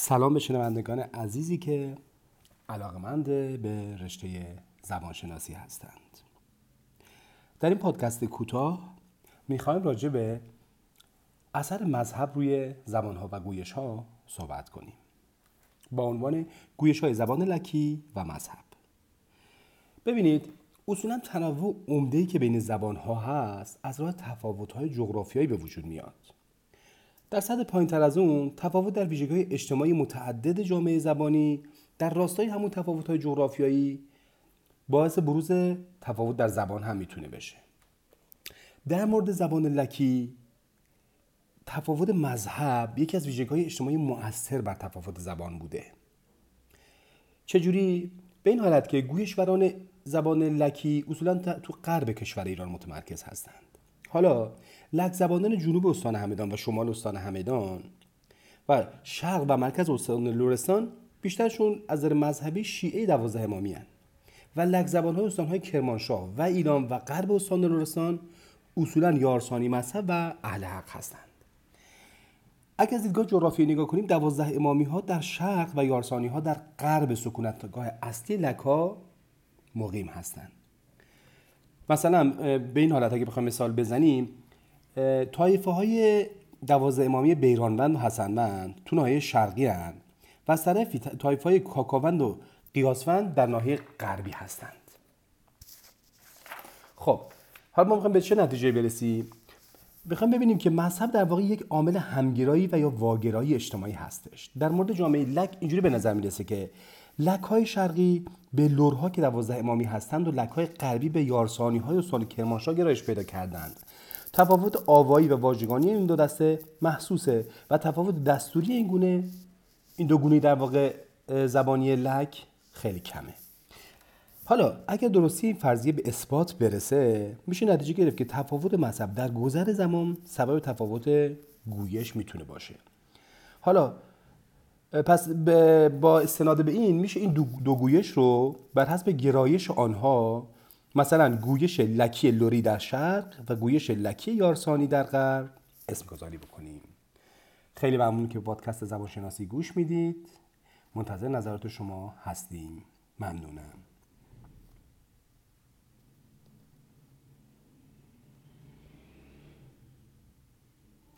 سلام به شنوندگان عزیزی که علاقمند به رشته زبانشناسی هستند. در این پادکست کوتاه می‌خوایم راجع به اثر مذهب روی زبانها و گویش ها صحبت کنیم. با عنوان گویش های زبان لکی و مذهب. ببینید اصولا تنوع عمده‌ای که بین زبان ها هست از راه تفاوت های جغرافیایی به وجود میاد. در سطح پایین تر از اون تفاوت در ویژگی اجتماعی متعدد جامعه زبانی در راستای همون تفاوت های جغرافیایی باعث بروز تفاوت در زبان هم می‌تونه بشه. در مورد زبان لکی تفاوت مذهب یکی از ویژگی های اجتماعی مؤثر بر تفاوت زبان بوده. چجوری؟ به این حالت که گویشوران زبان لکی اصولا تو غرب کشور ایران متمرکز هستند. حالا لک زبانان جنوب استان همدان و شمال استان همدان. و شرق و مرکز استان لورستان بیشترشون از نظر مذهبی شیعه دوازده امامی هن. و لک زبان های استان های کرمانشاه و ایران و غرب استان لورستان اصولا یارسانی مذهب و اهل حق هستند. اگر از دیدگاه جغرافیایی نگاه کنیم دوازده امامی ها در شرق و یارسانی ها در غرب سکونتگاه اصلی لکا مقیم هستند. مثلا به این حالت اگه بخوایم مثال بزنیم طایفه های دوازده امامی بیرانوند و حسنوند تو ناحیه شرقی هن و از طرف طایفه های کاکاوند و قیاسوند در ناحیه غربی هستند. خب حالا ما می‌خوایم به چه نتیجه برسیم؟ بخوایم ببینیم که مذهب در واقع یک عامل همگرایی و یا واگرایی اجتماعی هستش. در مورد جامعه لک اینجوری به نظر می‌رسه که لک های شرقی به لورها که دوازده امامی هستند و لک های غربی به یارسانی های استان کرمانشاه گرایش پیدا کردند. تفاوت آوایی و واژگانی این دو دسته محسوسه و تفاوت دستوری این گونه این دو گونه در واقع زبانی لک خیلی کمه. حالا اگر درستی این فرضیه به اثبات برسه میشه نتیجه گرفت که تفاوت مذهب در گذر زمان سبب تفاوت گویش می‌تونه باشه. حالا پس با استناد به این میشه این دو, گویش رو بر حسب گرایش آنها مثلا گویش لکی لوری در شرق و گویش لکی یارسانی در غرب اسم گذاری بکنیم. خیلی ممنون که پادکست زبانشناسی گوش می‌دید. منتظر نظرات شما هستیم. ممنونم.